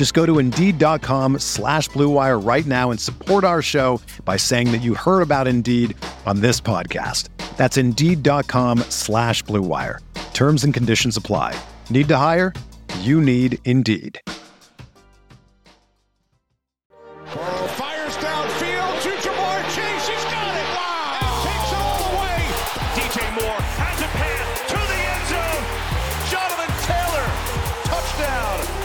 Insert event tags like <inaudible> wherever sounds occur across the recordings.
Just go to Indeed.com slash BlueWire right now and support our show by saying that you heard about Indeed on this podcast. That's Indeed.com slash BlueWire. Terms and conditions apply. Need to hire? You need Indeed. Fires downfield to Ja'Marr Chase. He's got it. Wow. Takes it all the way. DJ Moore has a pass to the end zone. Jonathan Taylor, touchdown.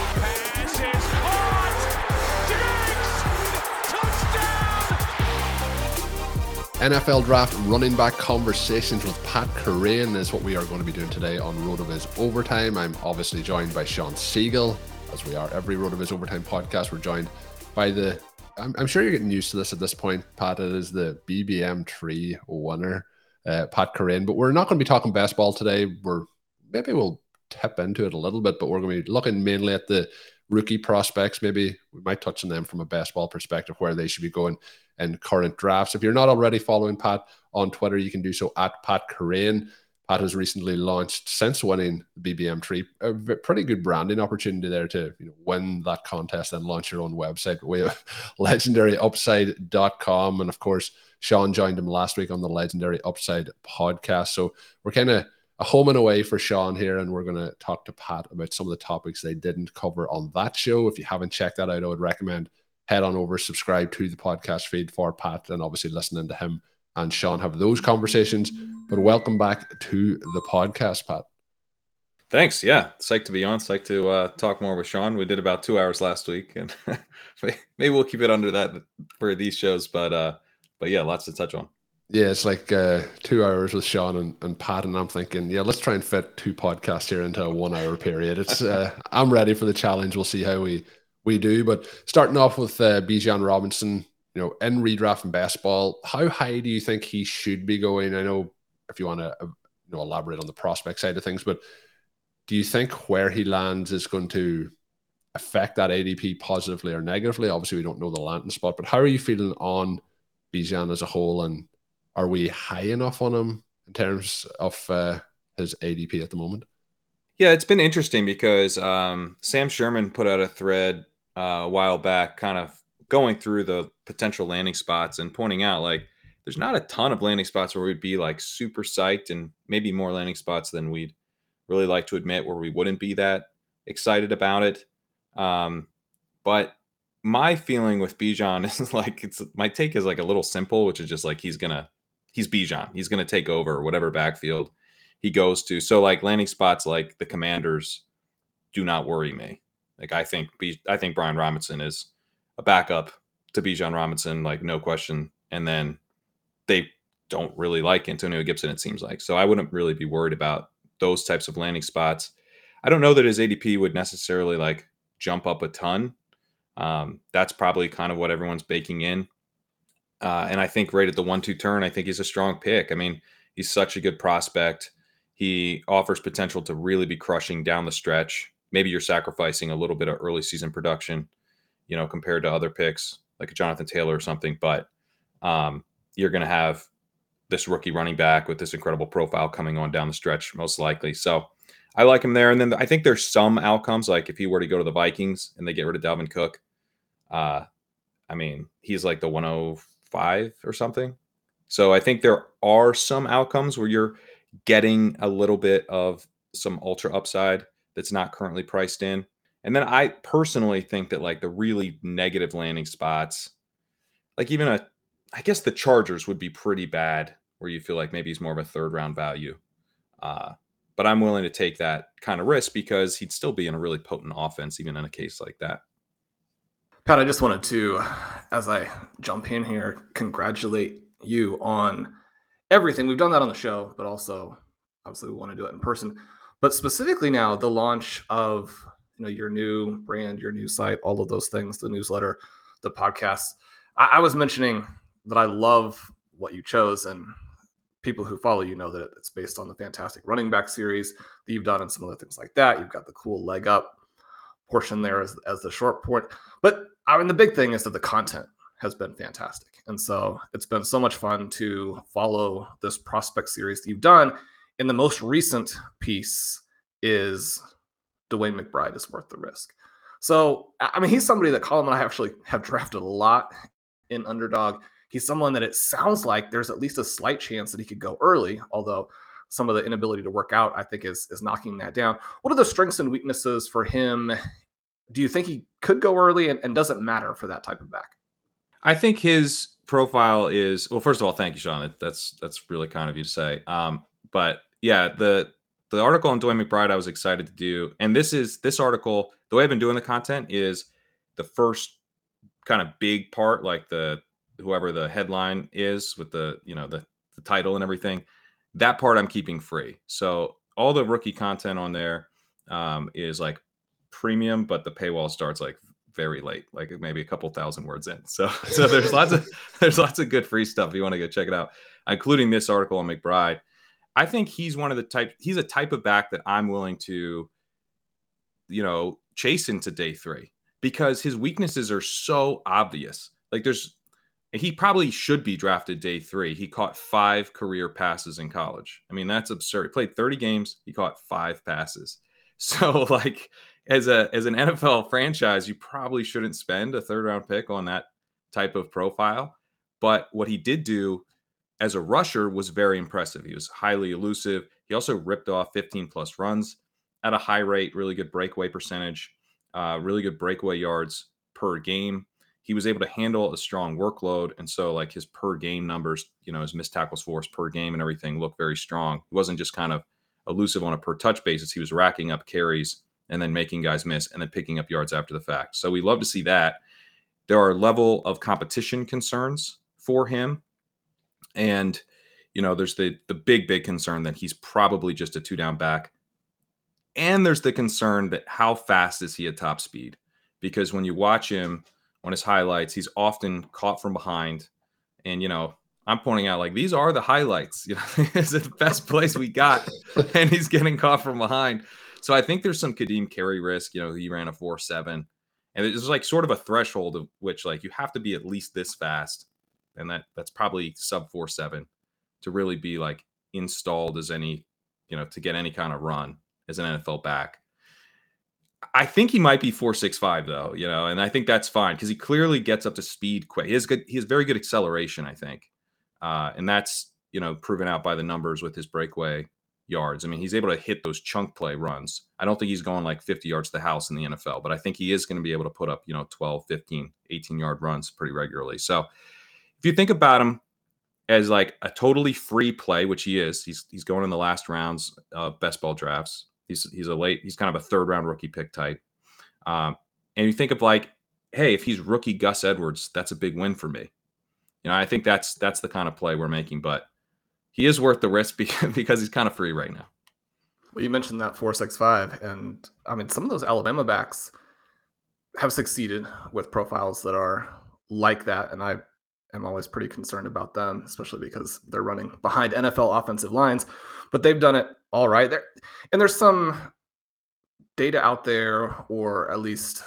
NFL draft running back conversations with Pat Kerrane is what we are going to be doing today on RotoViz Overtime. I'm obviously joined by Shawn Siegele, as we are every RotoViz Overtime podcast. We're joined by the, I'm, I'm sure you're getting used to this at this point, Pat. It is the BBM tree winner, uh, Pat Kerrane. But we're not going to be talking best ball today. We're maybe we'll tip into it a little bit, but we're going to be looking mainly at the rookie prospects. Maybe we might touch on them from a best ball perspective, where they should be going in current drafts. If you're not already following Pat on Twitter, you can do so at Pat Kerrane. Pat has recently launched since winning the BBM tree a pretty good branding opportunity there to you know, win that contest and launch your own website. We have <laughs> legendaryupside.com. And of course, Sean joined him last week on the Legendary Upside podcast. So we're kind of a home and away for Sean here, and we're going to talk to Pat about some of the topics they didn't cover on that show. If you haven't checked that out, I would recommend head on over, subscribe to the podcast feed for Pat, and obviously listening to him and Sean have those conversations. But welcome back to the podcast, Pat. Thanks. Yeah, psyched to be on. Psyched to uh, talk more with Sean. We did about two hours last week, and <laughs> maybe we'll keep it under that for these shows. But uh, but yeah, lots to touch on. Yeah, it's like uh, two hours with Sean and, and Pat, and I'm thinking, yeah, let's try and fit two podcasts here into a one hour period. It's <laughs> uh, I'm ready for the challenge. We'll see how we we do. But starting off with uh, Bijan Robinson, you know, in redraft and best ball, how high do you think he should be going? I know if you want to you know elaborate on the prospect side of things, but do you think where he lands is going to affect that ADP positively or negatively? Obviously, we don't know the landing spot, but how are you feeling on Bijan as a whole, and are we high enough on him in terms of uh, his ADP at the moment? Yeah, it's been interesting because um, Sam Sherman put out a thread uh, a while back, kind of going through the potential landing spots and pointing out like there's not a ton of landing spots where we'd be like super psyched and maybe more landing spots than we'd really like to admit where we wouldn't be that excited about it. Um, but my feeling with Bijan <laughs> is like it's my take is like a little simple, which is just like he's gonna he's Bijan. He's gonna take over whatever backfield he goes to. So like landing spots like the commanders do not worry me. Like I think I think Brian Robinson is a backup to Bijan Robinson, like no question. And then they don't really like Antonio Gibson, it seems like. So I wouldn't really be worried about those types of landing spots. I don't know that his ADP would necessarily like jump up a ton. Um, that's probably kind of what everyone's baking in. Uh, and I think right at the one two turn, I think he's a strong pick. I mean, he's such a good prospect. He offers potential to really be crushing down the stretch. Maybe you're sacrificing a little bit of early season production, you know, compared to other picks like a Jonathan Taylor or something. But um, you're going to have this rookie running back with this incredible profile coming on down the stretch, most likely. So I like him there. And then I think there's some outcomes, like if he were to go to the Vikings and they get rid of Dalvin Cook, uh, I mean, he's like the 105 or something. So I think there are some outcomes where you're getting a little bit of some ultra upside that's not currently priced in. And then I personally think that like the really negative landing spots, like even a, I guess the Chargers would be pretty bad where you feel like maybe he's more of a third round value. Uh, but I'm willing to take that kind of risk because he'd still be in a really potent offense, even in a case like that. Pat, I just wanted to, as I jump in here, congratulate you on everything. We've done that on the show, but also obviously we want to do it in person. But specifically now, the launch of you know your new brand, your new site, all of those things, the newsletter, the podcast. I, I was mentioning that I love what you chose, and people who follow you know that it's based on the fantastic running back series that you've done and some other things like that. You've got the cool leg up portion there as, as the short point. But I mean, the big thing is that the content has been fantastic. And so it's been so much fun to follow this prospect series that you've done. And the most recent piece is DeWayne McBride is worth the risk. So, I mean, he's somebody that Colm and I actually have drafted a lot in underdog he's someone that it sounds like there's at least a slight chance that he could go early, although some of the inability to work out, I think, is is knocking that down. What are the strengths and weaknesses for him? Do you think he could go early and, and does it matter for that type of back? I think his profile is well, first of all, thank you, Sean. That's that's really kind of you to say. Um, but yeah, the the article on DeWayne McBride I was excited to do. And this is this article, the way I've been doing the content is the first kind of big part, like the whoever the headline is with the you know the, the title and everything that part i'm keeping free so all the rookie content on there um, is like premium but the paywall starts like very late like maybe a couple thousand words in <laughs> so so there's lots of <laughs> there's lots of good free stuff if you want to go check it out including this article on mcbride i think he's one of the type he's a type of back that i'm willing to you know chase into day three because his weaknesses are so obvious like there's he probably should be drafted day three. He caught five career passes in college. I mean, that's absurd. He played 30 games, he caught five passes. <laughs> So, like, as a as an NFL franchise, you probably shouldn't spend a third round pick on that type of profile. But what he did do as a rusher was very impressive. He was highly elusive. He also ripped off 15 plus runs at a high rate, really good breakaway percentage, uh, really good breakaway yards per game he was able to handle a strong workload. And so, like his per game numbers, you know, his missed tackles force per game and everything looked very strong. He wasn't just kind of elusive on a per touch basis. He was racking up carries and then making guys miss and then picking up yards after the fact. So we love to see that. There are level of competition concerns for him. And, you know, there's the the big, big concern that he's probably just a two down back. And there's the concern that how fast is he at top speed? Because when you watch him, on his highlights, he's often caught from behind. And, you know, I'm pointing out like these are the highlights. <laughs> You know, it's the best place we got, and he's getting caught from behind. So I think there's some Ka'Deem Carey risk. You know, he ran a four seven, and it's like sort of a threshold of which like you have to be at least this fast, and that that's probably sub four seven to really be like installed as any, you know, to get any kind of run as an NFL back. I think he might be four six five though, you know, and I think that's fine because he clearly gets up to speed quick. He has good, he has very good acceleration, I think, uh, and that's you know proven out by the numbers with his breakaway yards. I mean, he's able to hit those chunk play runs. I don't think he's going like 50 yards to the house in the NFL, but I think he is going to be able to put up, you know, 12, 15, 18 yard runs pretty regularly. So if you think about him as like a totally free play, which he is, he's he's going in the last rounds of best ball drafts. He's he's a late, he's kind of a third round rookie pick type. Um, and you think of like, hey, if he's rookie Gus Edwards, that's a big win for me. You know, I think that's that's the kind of play we're making, but he is worth the risk <laughs> because he's kind of free right now. Well, you mentioned that four six five, and I mean some of those Alabama backs have succeeded with profiles that are like that, and I am always pretty concerned about them, especially because they're running behind NFL offensive lines. But they've done it all right there, and there's some data out there, or at least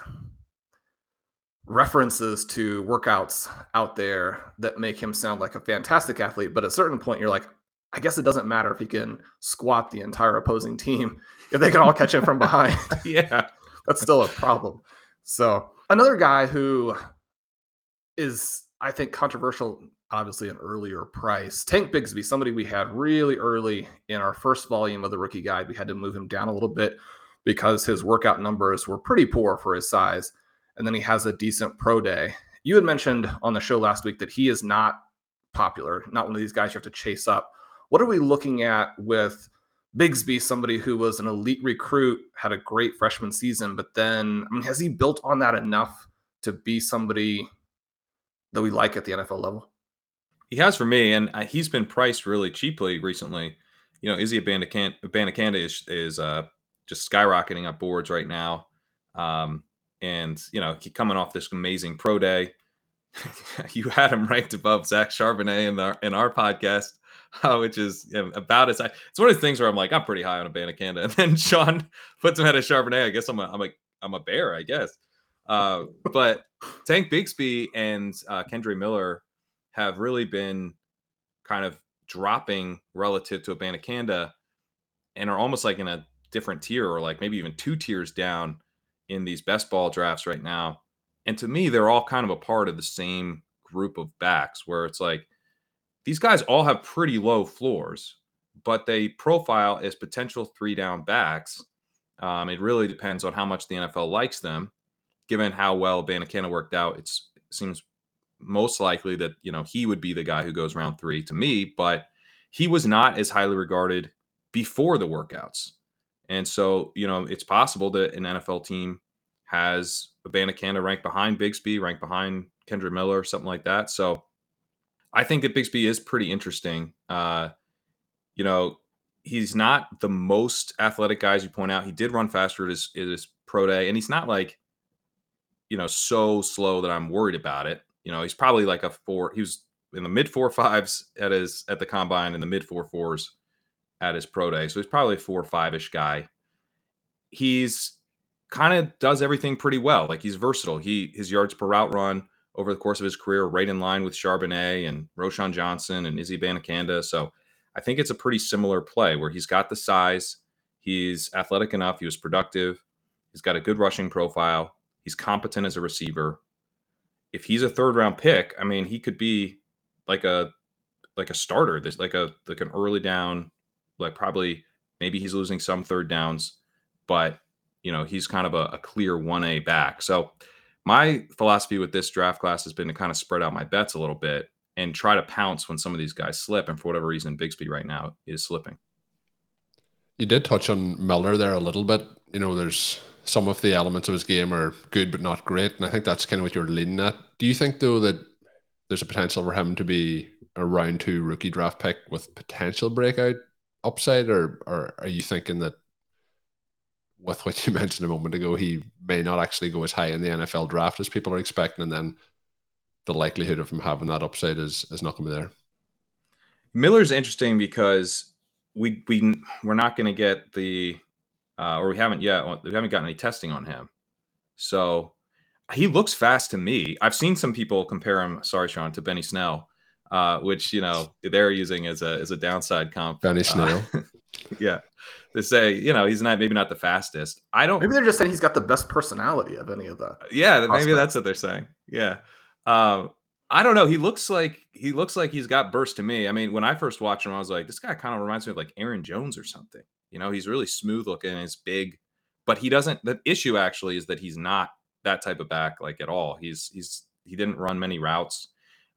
references to workouts out there that make him sound like a fantastic athlete. But at a certain point, you're like, I guess it doesn't matter if he can squat the entire opposing team <laughs> if they can all catch him from behind. <laughs> yeah, <laughs> that's still a problem. So another guy who is I think controversial, obviously an earlier price. Tank Bigsby, somebody we had really early in our first volume of the rookie guide. We had to move him down a little bit because his workout numbers were pretty poor for his size. And then he has a decent pro day. You had mentioned on the show last week that he is not popular, not one of these guys you have to chase up. What are we looking at with Bigsby, somebody who was an elite recruit, had a great freshman season, but then I mean, has he built on that enough to be somebody that we like at the NFL level? He has for me, and uh, he's been priced really cheaply recently. You know, Izzy Abanikanda is is uh, just skyrocketing up boards right now, um, and you know, he coming off this amazing pro day. <laughs> you had him ranked above Zach Charbonnet in our in our podcast, <laughs> uh, which is you know, about as I, it's one of the things where I'm like I'm pretty high on Abanikanda, <laughs> and then Sean puts him at a Charbonnet. I guess I'm a I'm a I'm a bear, I guess. Uh, <laughs> but Tank Bigsby and uh, Kendre Miller have really been kind of dropping relative to Abanikanda and are almost like in a different tier or like maybe even two tiers down in these best ball drafts right now. And to me, they're all kind of a part of the same group of backs where it's like these guys all have pretty low floors, but they profile as potential three down backs. Um, it really depends on how much the NFL likes them. Given how well Abanikanda worked out, it seems most likely that you know he would be the guy who goes round three to me. But he was not as highly regarded before the workouts, and so you know it's possible that an NFL team has Abanikanda ranked behind Bigsby, ranked behind Kendre Miller, something like that. So I think that Bigsby is pretty interesting. Uh, you know, he's not the most athletic guy, as you point out. He did run faster at his, at his pro day, and he's not like, you know, so slow that I'm worried about it. You know, he's probably like a four. He was in the mid four fives at his at the combine and the mid four fours at his pro day. So he's probably a four five ish guy. He's kind of does everything pretty well. Like he's versatile. He his yards per route run over the course of his career, right in line with Charbonnet and Roschon Johnson and Izzy Abanikanda. So I think it's a pretty similar play where he's got the size, he's athletic enough, he was productive, he's got a good rushing profile, he's competent as a receiver. If he's a third round pick, I mean, he could be like a like a starter. There's like a like an early down, like probably maybe he's losing some third downs, but you know, he's kind of a, a clear 1A back. So my philosophy with this draft class has been to kind of spread out my bets a little bit and try to pounce when some of these guys slip. And for whatever reason, Bigsby right now is slipping. You did touch on Miller there a little bit. You know, there's some of the elements of his game are good but not great. And I think that's kind of what you're leaning at. Do you think though that there's a potential for him to be a round two rookie draft pick with potential breakout upside, or or are you thinking that with what you <laughs> mentioned a moment ago, he may not actually go as high in the NFL draft as people are expecting, and then the likelihood of him having that upside is is not going to be there. Miller's interesting because we we we're not going to get the uh, or we haven't yet we haven't gotten any testing on him, so he looks fast to me. I've seen some people compare him. Sorry, Sean, to Benny Snell, uh, which you know they're using as a as a downside comp. Benny Snell. Uh, <laughs> yeah, they say you know he's not maybe not the fastest. I don't. Maybe they're just saying he's got the best personality of any of the. Yeah, maybe that's what they're saying. Yeah, um, I don't know. He looks like he looks like he's got burst to me. I mean, when I first watched him, I was like, this guy kind of reminds me of like Aaron Jones or something. You know, he's really smooth looking. He's big, but he doesn't. The issue actually is that he's not that type of back like at all. He's he's he didn't run many routes.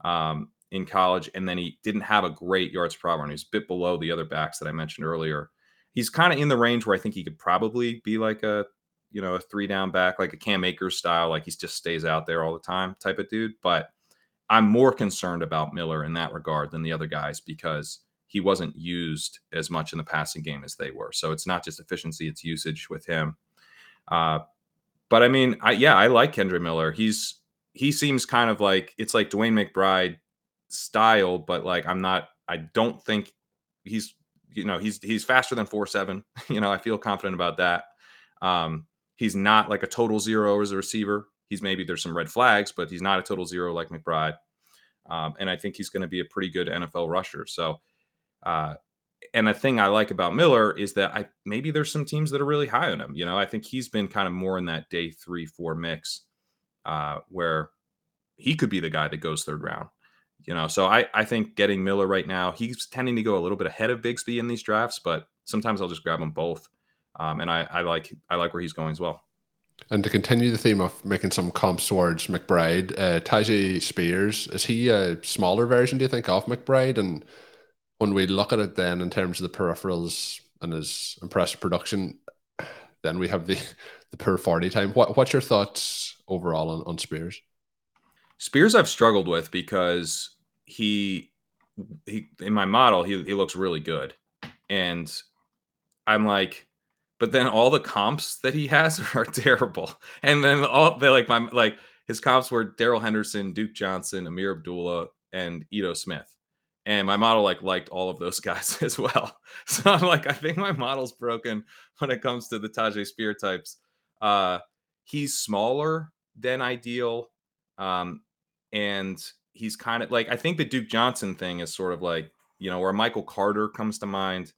Um, in college, and then he didn't have a great yards per hour, and he's a bit below the other backs that I mentioned earlier. He's kind of in the range where I think he could probably be like a you know a three down back, like a Cam Akers style, like he just stays out there all the time type of dude. But I'm more concerned about Miller in that regard than the other guys because he wasn't used as much in the passing game as they were. So it's not just efficiency; it's usage with him. Uh, but I mean, I, yeah, I like Kendre Miller. He's he seems kind of like it's like DeWayne McBride style, but like I'm not. I don't think he's you know he's he's faster than four seven. <laughs> You know I feel confident about that. Um, he's not like a total zero as a receiver. He's maybe there's some red flags, but he's not a total zero like McBride. Um, and I think he's going to be a pretty good NFL rusher. So, uh, and the thing I like about Miller is that I maybe there's some teams that are really high on him. You know, I think he's been kind of more in that day three, four mix, uh, where he could be the guy that goes third round. You know, so I, I think getting Miller right now, he's tending to go a little bit ahead of Bigsby in these drafts, but sometimes I'll just grab them both. Um, and I, I like I like where he's going as well. And to continue the theme of making some comps towards McBride, uh, Spears, is he a smaller version, do you think, of McBride? And when we look at it then in terms of the peripherals and his impressive production, then we have the, <laughs> the per 40 time. What, what's your thoughts overall on, on Spears? Spears I've struggled with because he he in my model he he looks really good. And I'm like but then all the comps that he has <laughs> are terrible. And then all they like my like his comps were Darrell Henderson, Duke Johnson, Ameer Abdullah, and Ito Smith. And my model like liked all of those <laughs> guys as well. <laughs> So I'm like, I think my model's broken when it comes to the Tyjae Spear types. Uh he's smaller than ideal. Um, and he's kind of like I think the Duke Johnson thing is sort of like, you know, where Michael Carter comes to mind,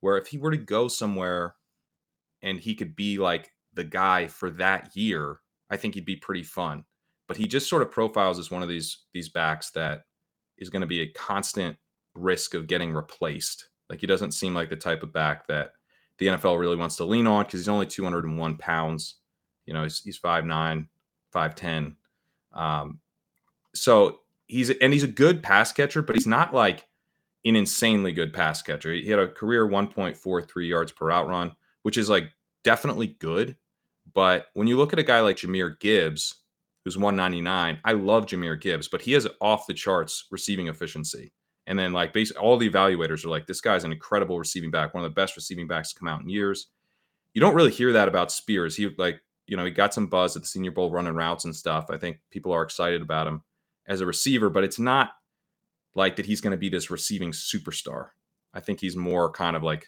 where if he were to go somewhere and he could be like the guy for that year, I think he'd be pretty fun. But he just sort of profiles as one of these these backs that is going to be a constant risk of getting replaced. Like he doesn't seem like the type of back that the NFL really wants to lean on because he's only 201 pounds. You know, he's he's 5'9, 5'10. Um, so he's and he's a good pass catcher, but he's not like an insanely good pass catcher. He had a career 1.43 yards per route run which is like definitely good. But when you look at a guy like Jahmyr Gibbs, who's 199, I love Jahmyr Gibbs, but he has off the charts receiving efficiency. And then like basically all the evaluators are like, this guy's an incredible receiving back, one of the best receiving backs to come out in years. You don't really hear that about Spears. He like, you know, he got some buzz at the Senior Bowl running routes and stuff. I think people are excited about him as a receiver, but it's not like that he's going to be this receiving superstar. I think he's more kind of like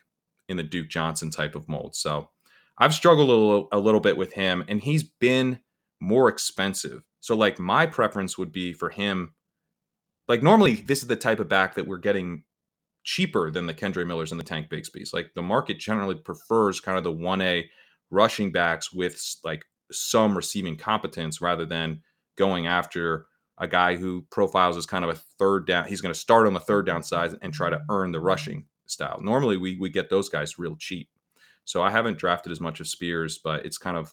in the Duke Johnson type of mold. So I've struggled a little, a little bit with him, and he's been more expensive. So, like, my preference would be for him. Like, normally, this is the type of back that we're getting cheaper than the Kendre Millers and the Tank Bigsby's. Like, the market generally prefers kind of the 1A rushing backs with like some receiving competence rather than going after a guy who profiles as kind of a third down. He's going to start on the third down side and try to earn the rushing style. Normally, we we get those guys real cheap. So I haven't drafted as much of Spears, but it's kind of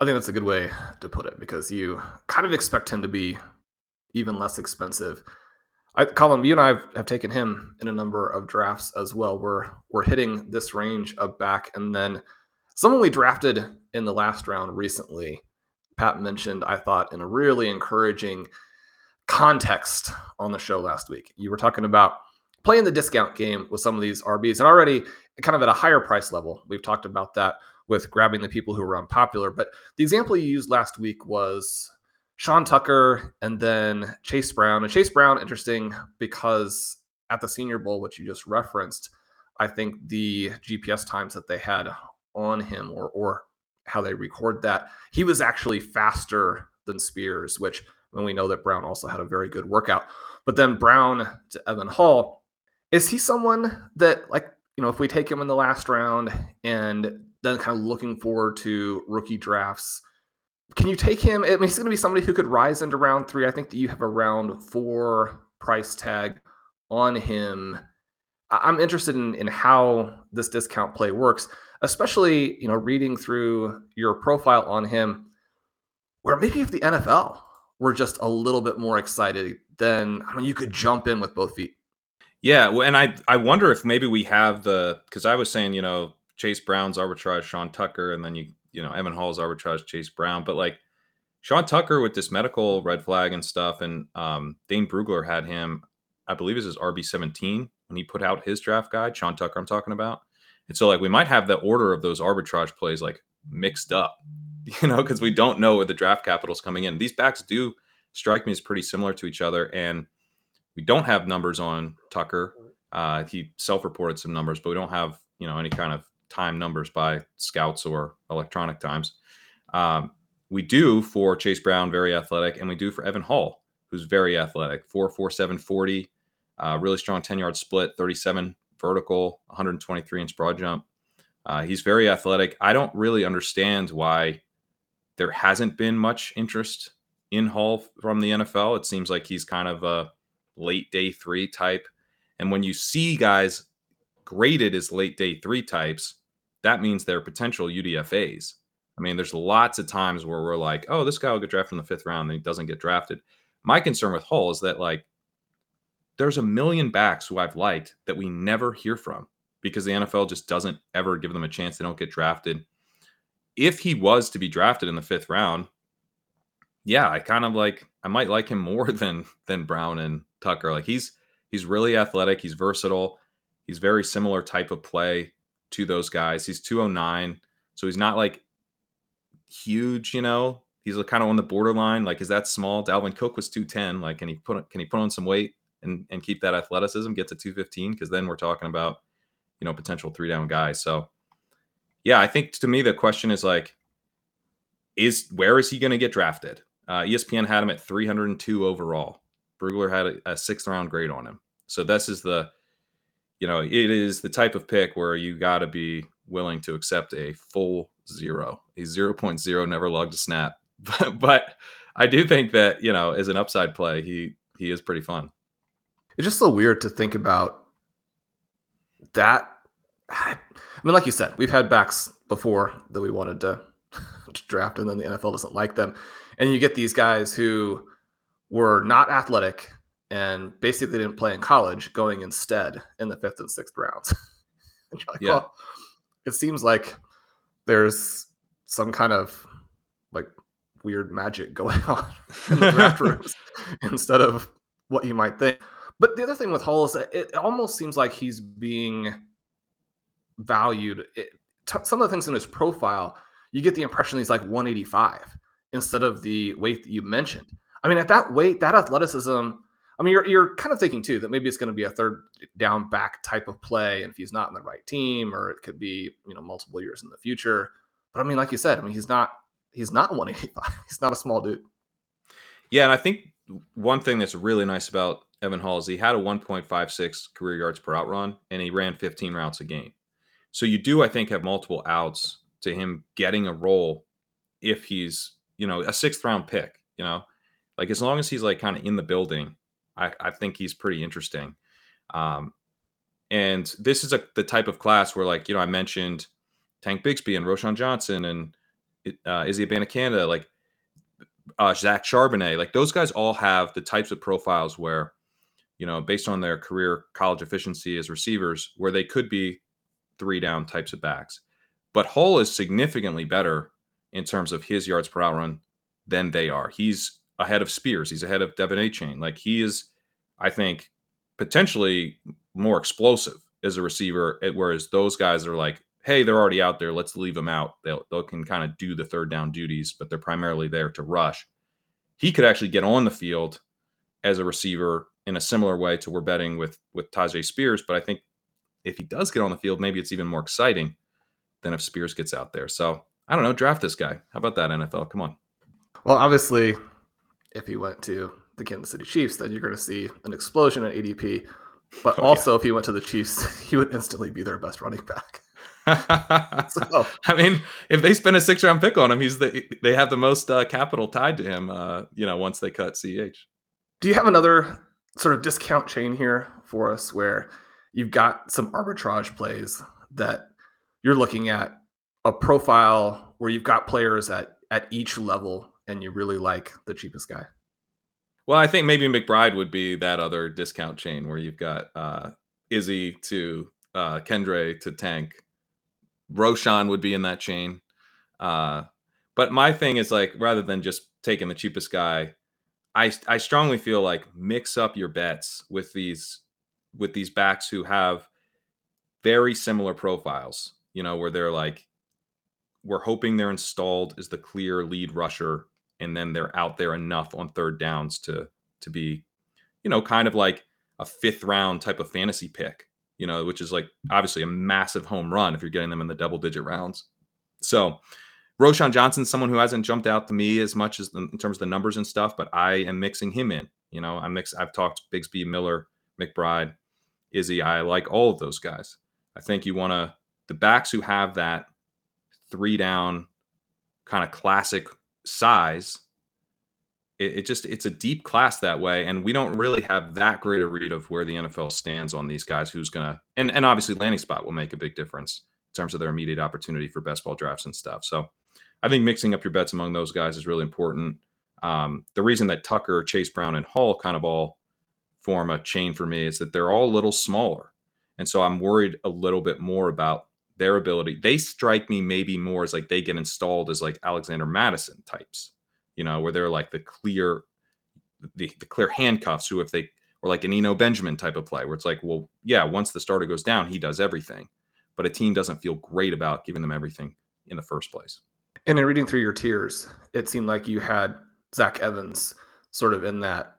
I think that's a good way to put it because you kind of expect him to be even less expensive. I, Colm, you and I have, have taken him in a number of drafts as well. We're we're hitting this range of back, and then someone we drafted in the last round recently Pat mentioned, I thought, in a really encouraging context on the show last week. You were talking about playing the discount game with some of these RBs and already kind of at a higher price level. We've talked about that with grabbing the people who were unpopular. But the example you used last week was Sean Tucker and then Chase Brown. And Chase Brown, interesting because at the Senior Bowl, which you just referenced, I think the GPS times that they had on him or or how they record that, he was actually faster than Spears, which when we know that Brown also had a very good workout. But then Brown to Evan Hull, is he someone that like, you know, if we take him in the last round and then kind of looking forward to rookie drafts, can you take him? I mean, he's going to be somebody who could rise into round three. I think that you have a round four price tag on him. I'm interested in, in how this discount play works, especially, you know, reading through your profile on him, where maybe if the NFL were just a little bit more excited, then I mean, you could jump in with both feet. Yeah, well, and I I wonder if maybe we have the because I was saying you know Chase Brown's arbitrage Sean Tucker, and then you you know Evan Hull's arbitrage Chase Brown, but like Sean Tucker with this medical red flag and stuff, and um, Dane Brugler had him, I believe, is his RB seventeen when he put out his draft guide. Sean Tucker, I'm talking about, and so like we might have the order of those arbitrage plays like mixed up, <laughs> you know, because we don't know where the draft capital is coming in. These backs do strike me as pretty similar to each other, and we don't have numbers on Tucker. Uh, he self-reported some numbers, but we don't have you know any kind of time numbers by scouts or electronic times. Um, we do for Chase Brown, very athletic, and we do for Evan Hull, who's very athletic, 4 4 7 40, uh, really strong 10 yard split, 37 vertical, 123 inch broad jump. Uh, he's very athletic. I don't really understand why there hasn't been much interest in Hull from the NFL. It seems like he's kind of a late day three type. And when you see guys graded as late day three types, that means they're potential UDFAs. I mean, there's lots of times where we're like, oh, this guy will get drafted in the fifth round, and he doesn't get drafted. My concern with Hull is that like there's a million backs who I've liked that we never hear from because the NFL just doesn't ever give them a chance. They don't get drafted. If he was to be drafted in the fifth round, yeah, I kind of like I might like him more <laughs> than than Brown and Tucker. Like he's he's really athletic, he's versatile, he's very similar type of play to those guys. He's 209, so he's not like huge, you know. He's kind of on the borderline. Like, is that small? Dalvin Cook was 210. Like, can he put can he put on some weight and and keep that athleticism, get to 215? Because then we're talking about, you know, potential three down guys. So yeah, I think to me the question is like, is where is he going to get drafted? Uh, ESPN had him at 302 overall. Brugler had a, a sixth round grade on him. So this is the you know, it is the type of pick where you got to be willing to accept a full zero. A 0.0 never logged a snap. <laughs> But, but I do think that, you know, as an upside play, he he is pretty fun. It's just so weird to think about that. I mean, like you said, we've had backs before that we wanted to, <laughs> to draft, and then the NFL doesn't like them. And you get these guys who were not athletic, and basically didn't play in college, going instead in the fifth and sixth rounds. <laughs> and like, yeah. Well, it seems like there's some kind of like weird magic <laughs> going on in the draft <laughs> rooms instead of what you might think. But the other thing with Hull is that it almost seems like he's being valued. It, t- some of the things in his profile, you get the impression he's like 185 instead of the weight that you mentioned. I mean, at that weight, that athleticism I mean, you're you're kind of thinking too that maybe it's going to be a third down back type of play, and if he's not in the right team, or it could be you know multiple years in the future. But I mean, like you said, I mean he's not he's not 185. <laughs> He's not a small dude. Yeah, and I think one thing that's really nice about Evan Hull is he had a 1.56 career yards per route run, and he ran 15 routes a game. So you do, I think, have multiple outs to him getting a role if he's you know a sixth round pick. You know, like as long as he's like kind of in the building I, I think he's pretty interesting. Um, and this is a the type of class where, like, you know, I mentioned Tank Bigsby and Roschon Johnson and uh, Izzy Canada, like uh, Zach Charbonnet, like those guys all have the types of profiles where, you know, based on their career college efficiency as receivers, where they could be three down types of backs. But Hull is significantly better in terms of his yards per route run than they are. He's ahead of Spears. He's ahead of De'Von Achane. Like he is, I think, potentially more explosive as a receiver. Eh, whereas those guys are like, hey, they're already out there. Let's leave them out. They'll, they can kind of do the third down duties, but they're primarily there to rush. He could actually get on the field as a receiver in a similar way to we're betting with with Tyjae Spears. But I think if he does get on the field, maybe it's even more exciting than if Spears gets out there. So I don't know. Draft this guy. How about that, NFL? Come on. Well, obviously, if he went to the Kansas City Chiefs, then you're going to see an explosion in ADP. But oh, also, yeah. if he went to the Chiefs, <laughs> he would instantly be their best running back. <laughs> so, <laughs> I mean, if they spend a six round pick on him, he's the they have the most uh, capital tied to him. Uh, you know, once they cut CH. Do you have another sort of discount chain here for us where you've got some arbitrage plays that you're looking at a profile where you've got players at at each level and you really like the cheapest guy? Well, I think maybe McBride would be that other discount chain where you've got uh, Izzy to uh, Kendre to Tank. Roschon would be in that chain. Uh, but my thing is like rather than just taking the cheapest guy, I I strongly feel like mix up your bets with these with these backs who have very similar profiles. You know, where they're like, we're hoping they're installed as the clear lead rusher, and then they're out there enough on third downs to to be, you know, kind of like a fifth round type of fantasy pick. You know, which is like obviously a massive home run if you're getting them in the double digit rounds. So Roschon Johnson, someone who hasn't jumped out to me as much as the, in terms of the numbers and stuff, but I am mixing him in. You know, I mix. I've talked Bigsby, Miller, McBride, Izzy. I like all of those guys. I think you want to the backs who have that three down kind of classic size. It, it, just it's a deep class that way, and we don't really have that great a read of where the NFL stands on these guys. Who's gonna and and obviously landing spot will make a big difference in terms of their immediate opportunity for best ball drafts and stuff. So I think mixing up your bets among those guys is really important. Um, the reason that Tucker, Chase Brown, and Hull kind of all form a chain for me is that they're all a little smaller. And so I'm worried a little bit more about their ability. They strike me maybe more as like they get installed as like Alexander Mattison types, you know, where they're like the clear, the, the clear handcuffs who, if they, or like an Eno Benjamin type of play where it's like, well, yeah, once the starter goes down, he does everything. But a team doesn't feel great about giving them everything in the first place. And in reading through your tiers, it seemed like you had Zach Evans sort of in that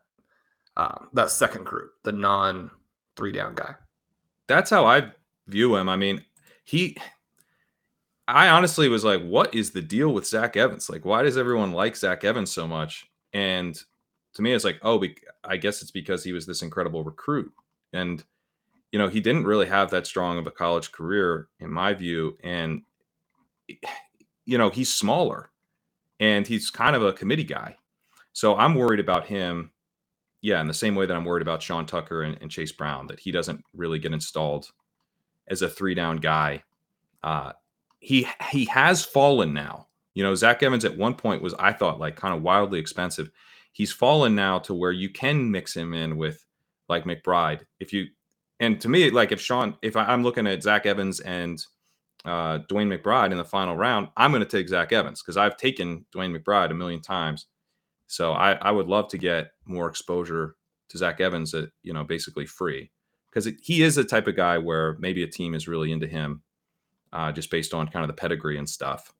uh, that second group, the non three down guy. That's how I view him. I mean, he. I honestly was like, what is the deal with Zach Evans? Like, why does everyone like Zach Evans so much? And to me, it's like, oh, I guess it's because he was this incredible recruit. And, you know, he didn't really have that strong of a college career, in my view. And you know, he's smaller and he's kind of a committee guy. So I'm worried about him. Yeah, in the same way that I'm worried about Sean Tucker and, and Chase Brown, that he doesn't really get installed as a three down guy. Uh, he he has fallen now. You know, Zach Evans at one point was, I thought, like kind of wildly expensive. He's fallen now to where you can mix him in with like McBride. If you and to me, like if Sean, if I'm looking at Zach Evans and uh, DeWayne McBride in the final round, I'm going to take Zach Evans because I've taken DeWayne McBride a million times. So I, I would love to get more exposure to Zach Evans at, you know, basically free because he is the type of guy where maybe a team is really into him uh, just based on kind of the pedigree and stuff.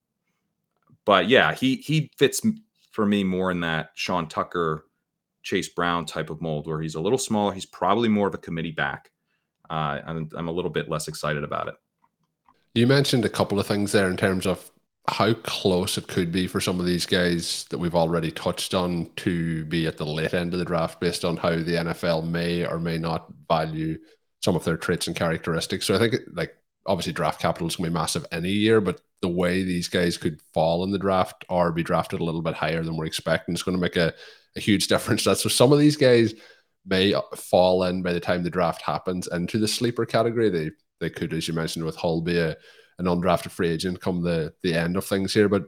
But yeah, he he fits for me more in that Sean Tucker, Chase Brown type of mold where he's a little smaller. He's probably more of a committee back. Uh, I'm, I'm a little bit less excited about it. You mentioned a couple of things there in terms of how close it could be for some of these guys that we've already touched on to be at the late end of the draft based on how the NFL may or may not value some of their traits and characteristics. So I think like obviously draft capital is going to be massive any year, but the way these guys could fall in the draft or be drafted a little bit higher than we're expecting is going to make a, a huge <laughs> difference. That's so some of these guys may fall in by the time the draft happens into the sleeper category. They they could, as you mentioned, with Hull be a, an undrafted free agent come the the end of things here. But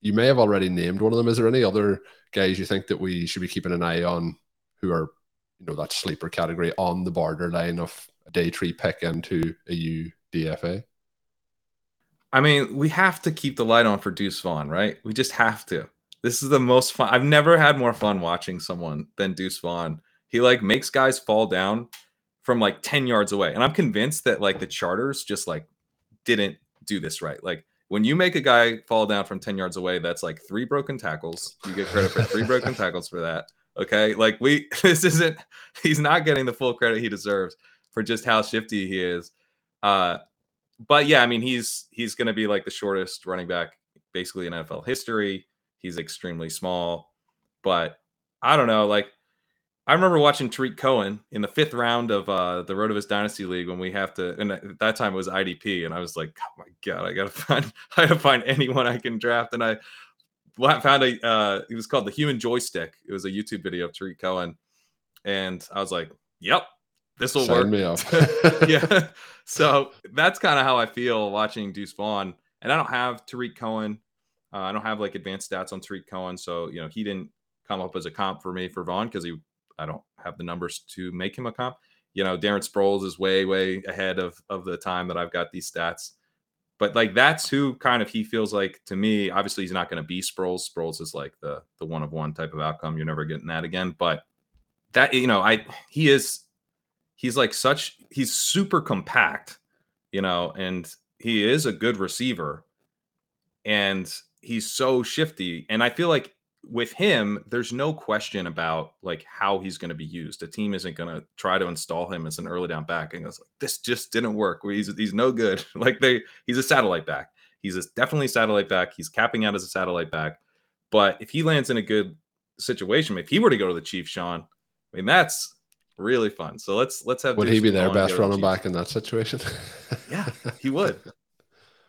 you may have already named one of them. Is there any other guys you think that we should be keeping an eye on who are, you know, that sleeper category on the borderline of a day three pick into a UDFA? I mean, we have to keep the light on for Deuce Vaughn, right? We just have to. This is the most fun. I've never had more fun watching someone than Deuce Vaughn. He like makes guys fall down from like 10 yards away. And I'm convinced that like the charters just like didn't do this right. Like when you make a guy fall down from 10 yards away, that's like three broken tackles. You get credit for three broken tackles for that. Okay. Like we, <laughs> this isn't, he's not getting the full credit he deserves for just how shifty he is. Uh, but yeah, I mean, he's, he's going to be like the shortest running back basically in NFL history. He's extremely small, but I don't know. Like, I remember watching Tarik Cohen in the fifth round of uh, the Rotoviz Dynasty League when we have to, and at that time it was IDP, and I was like, oh my god, I gotta <laughs> find, I gotta find anyone I can draft, and I found a, uh, it was called the Human Joystick. It was a YouTube video of Tarik Cohen, and I was like, yep, this will work. me up. <laughs> yeah, so that's kind of how I feel watching Deuce Vaughn, and I don't have Tarik Cohen. Uh, I don't have like advanced stats on Tarik Cohen, so you know he didn't come up as a comp for me for Vaughn because he I don't have the numbers to make him a comp. You know, Darren Sproles is way, way ahead of of the time that I've got these stats. But like that's who kind of he feels like to me. Obviously, he's not going to be Sproles. Sproles is like the the one of one type of outcome. You're never getting that again. But that you know, I he is he's like such he's super compact, you know, and he is a good receiver, and he's so shifty. And I feel like with him, there's no question about like how he's going to be used. The team isn't going to try to install him as an early down back and goes like, this just didn't work. He's he's no good. <laughs> like they he's a satellite back. He's a, definitely satellite back. He's capping out as a satellite back. But if he lands in a good situation, if he were to go to the Chiefs, Shawn, I mean that's really fun. So let's let's have. Would he be their best running the back in that situation? <laughs> yeah, he would.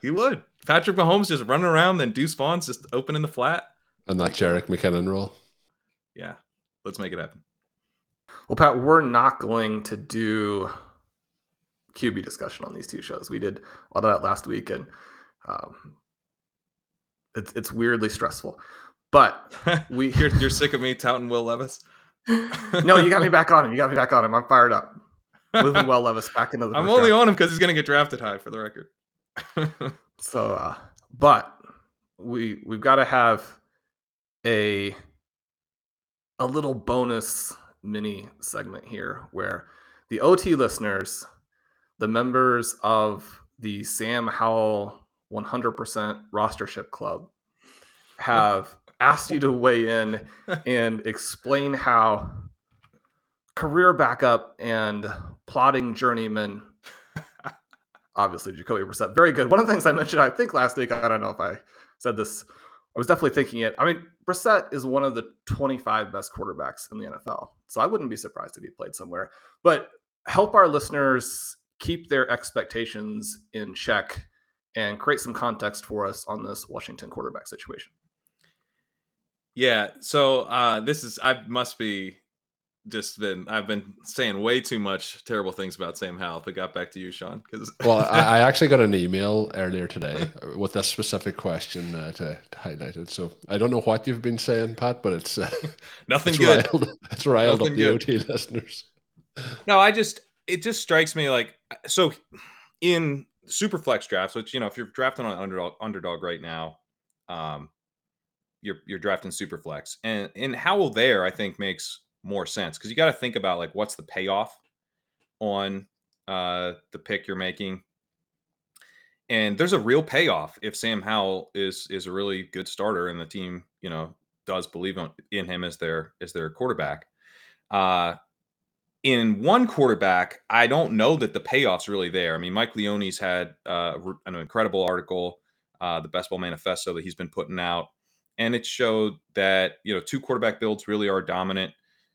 He would. Patrick Mahomes just running around, then Deuce Vaughn's just opening the flat. And that Jerick McKinnon role. Yeah, let's make it happen. Well, Pat, we're not going to do QB discussion on these two shows. We did a lot of that last week, and um, it's it's weirdly stressful. But <laughs> we you're, you're sick of me touting Will Levis. <laughs> no, you got me back on him. You got me back on him. I'm fired up. Moving Will Levis back into the. <laughs> I'm only on him because he's going to get drafted high, for the record. so, uh, but we we've got to have a a little bonus mini segment here where the OT listeners, the members of the Sam Howell 100% rostership club, have asked you to weigh in <laughs> and explain how career backup and plotting journeyman, <laughs> obviously Jacoby Brissett, very good. One of the things I mentioned, I think last week, I don't know if I said this I was definitely thinking it. I mean, Brissett is one of the 25 best quarterbacks in the NFL. So I wouldn't be surprised if he played somewhere. But help our listeners keep their expectations in check and create some context for us on this Washington quarterback situation. Yeah. So uh, this is, I must be just been I've been saying way too much terrible things about Sam Howell. But got back to you, Shawn, because <laughs> well, I, I, actually got an email earlier today with this specific question uh, to, to, highlight it. So I don't know what you've been saying, Pat, but it's uh, <laughs> nothing it's good. Riled, it's riled nothing up the good. OT <laughs> listeners. No, I just it just strikes me like so in super flex drafts, which you know if you're drafting on underdog underdog right now, um, you're you're drafting super flex, and in Howell there I think makes more sense because you got to think about like what's the payoff on uh, the pick you're making. And there's a real payoff if Sam Howell is is a really good starter and the team, you know, does believe in him as their as their quarterback. Uh, in one quarterback, I don't know that the payoff's really there. I mean, Mike Leone's had uh, an incredible article, uh, the Best Ball Manifesto that he's been putting out, and it showed that you know two quarterback builds really are dominant.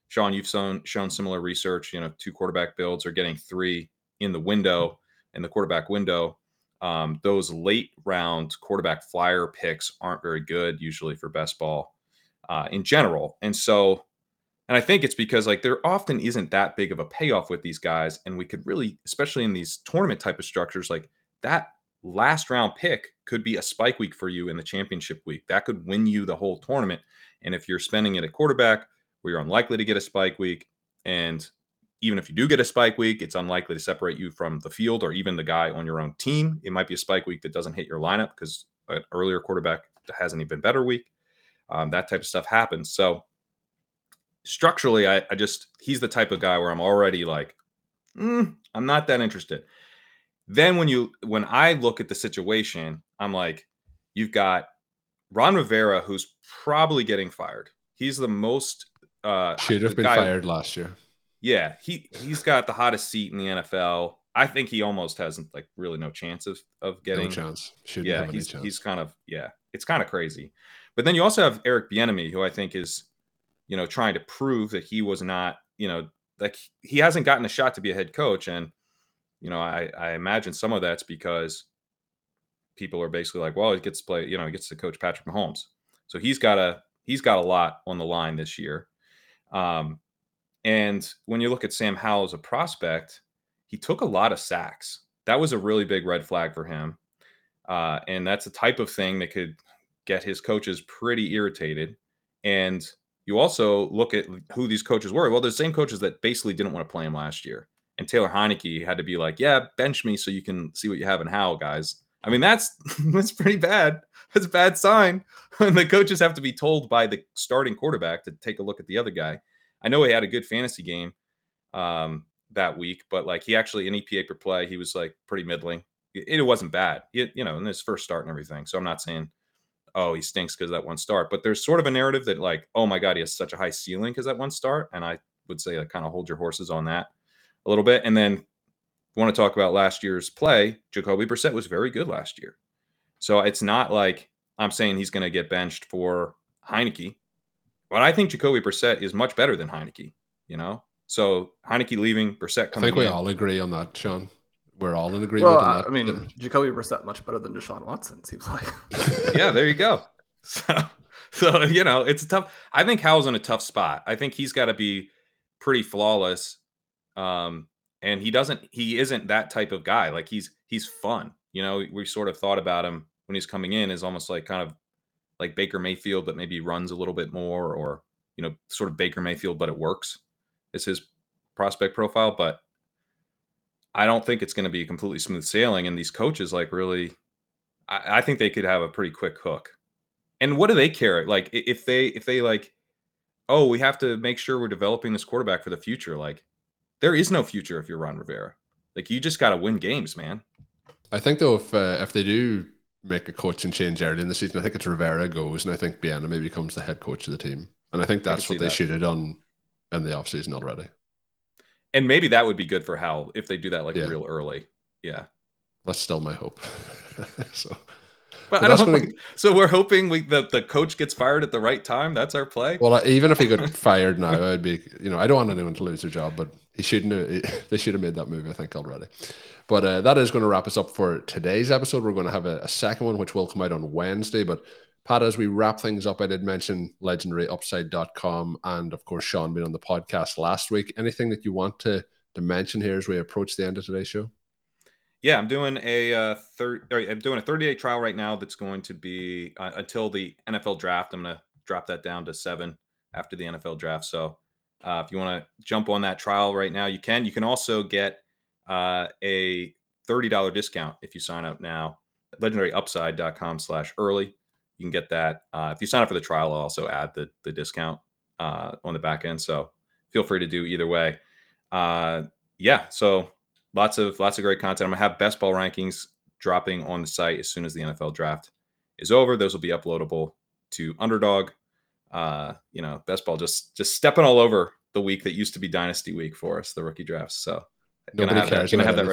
Shawn, you've shown, shown similar research. You know, two quarterback builds are getting three in the window, in the quarterback window. Um, those late round quarterback flyer picks aren't very good usually for best ball uh, in general. And so, and I think it's because like there often isn't that big of a payoff with these guys. And we could really, especially in these tournament type of structures, like that last round pick could be a spike week for you in the championship week. That could win you the whole tournament. And if you're spending it at quarterback, where you're unlikely to get a spike week. And even if you do get a spike week, it's unlikely to separate you from the field or even the guy on your own team. It might be a spike week that doesn't hit your lineup because an earlier quarterback has an even better week. Um, that type of stuff happens. So structurally, I, I just he's the type of guy where I'm already like, mm, I'm not that interested. Then when you when I look at the situation, I'm like, you've got Ron Rivera, who's probably getting fired. He's the most uh should have been guy, fired last year. Yeah, he he's got the hottest seat in the NFL. I think he almost has like really no chance of of getting no chance. Shouldn't yeah, he's chance. he's kind of yeah, it's kind of crazy. But then you also have Eric Bieniemy, who I think is, you know, trying to prove that he was not, you know, like he hasn't gotten a shot to be a head coach, and you know, I I imagine some of that's because people are basically like, well, he gets to play, you know, he gets to coach Patrick Mahomes, so he's got a he's got a lot on the line this year. Um, and when you look at Sam Howell as a prospect, he took a lot of sacks. That was a really big red flag for him. Uh, and that's a type of thing that could get his coaches pretty irritated. And you also look at who these coaches were. Well, the same coaches that basically didn't want to play him last year. And Taylor Heinicke had to be like, "Yeah, bench me so you can see what you have in Howell, guys." I mean, that's <laughs> that's pretty bad. <laughs> That's a bad sign <laughs> when the coaches have to be told by the starting quarterback to take a look at the other guy. I know he had a good fantasy game um, that week, but like he actually in EPA per play, he was like pretty middling. It, it wasn't bad, you know, in his first start and everything. So I'm not saying oh, he stinks because that one start. But there's sort of a narrative that like, oh my God, he has such a high ceiling because that one start. And I would say like kind of hold your horses on that a little bit. And then want to talk about last year's play, Jacoby Brissett was very good last year. So it's not like I'm saying he's going to get benched for Heinicke, but I think Jacoby Brissett is much better than Heinicke, you know? So Heinicke leaving, Brissett coming I think we in. all agree on that, Shawn we're all in agreement. Well, I mean, Jacoby Brissett much better than Deshaun Watson seems like. <laughs> yeah, there you go. <laughs> So, so you know, it's a tough. I think Howell's in a tough spot. I think he's got to be pretty flawless, um, and he doesn't. He isn't that type of guy. Like he's he's fun. You know, we sort of thought about him when he's coming in as almost like kind of like Baker Mayfield, but maybe runs a little bit more, or you know, sort of Baker Mayfield, but it works. Is his prospect profile, but I don't think it's going to be completely smooth sailing. And these coaches, like, really, I, I, think they could have a pretty quick hook. And what do they care? Like, if they, if they like, oh, we have to make sure we're developing this quarterback for the future. Like, there is no future if you're Ron Rivera. Like, you just got to win games, man. I think though, if uh, if they do make a coaching change early in the season, I think it's Rivera goes, and I think Bieniemy becomes the head coach of the team. And I think that's I what they that. should have done in the offseason already and maybe that would be good for Howell if they do that like yeah. real early. Yeah, that's still my hope. <laughs> so, but, but I don't. Think, so we're hoping we the, the coach gets fired at the right time. That's our play. Well, even if he got <laughs> fired now, I'd be you know I don't want anyone to lose their job, but he shouldn't. Have, <laughs> they should have made that move, I think, already. But uh, that is going to wrap us up for today's episode. We're going to have a, a second one, which will come out on Wednesday. But Pat, as we wrap things up, I did mention legendaryupside.com and, of course, Sean being on the podcast last week. Anything that you want to, to mention here as we approach the end of today's show? Yeah, I'm doing a uh, third. I'm doing a 30 day trial right now. That's going to be uh, until the NFL draft. I'm going to drop that down to seven after the NFL draft. So uh, if you want to jump on that trial right now, you can. You can also get uh, a $30 discount if you sign up now. Legendaryupside.com slash early you can get that. Uh, if you sign up for the trial, I'll also add the the discount uh, on the back end. So feel free to do either way. Uh, yeah, so lots of lots of great content. I'm gonna have best ball rankings dropping on the site as soon as the NFL draft is over. Those will be uploadable to Underdog. Uh, you know, best ball just just stepping all over the week that used to be Dynasty week for us, the rookie drafts. So Nobody gonna have cares that, gonna have that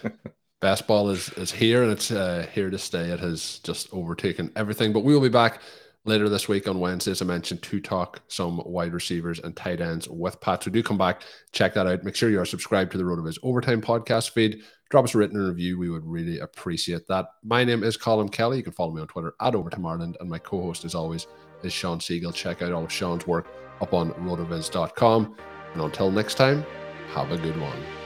ready. <laughs> Best ball is is here and it's uh, here to stay. It has just overtaken everything. But we will be back later this week on Wednesday, as I mentioned, to talk some wide receivers and tight ends with Pat. So do come back, check that out. Make sure you are subscribed to the RotoViz Overtime podcast feed. Drop us a written review. We would really appreciate that. My name is Colm Kelly. You can follow me on Twitter at Overtime Ireland. And my co host, as always, is Shawn Siegele. Check out all of Shawn's work up on rotoviz.com. And until next time, have a good one.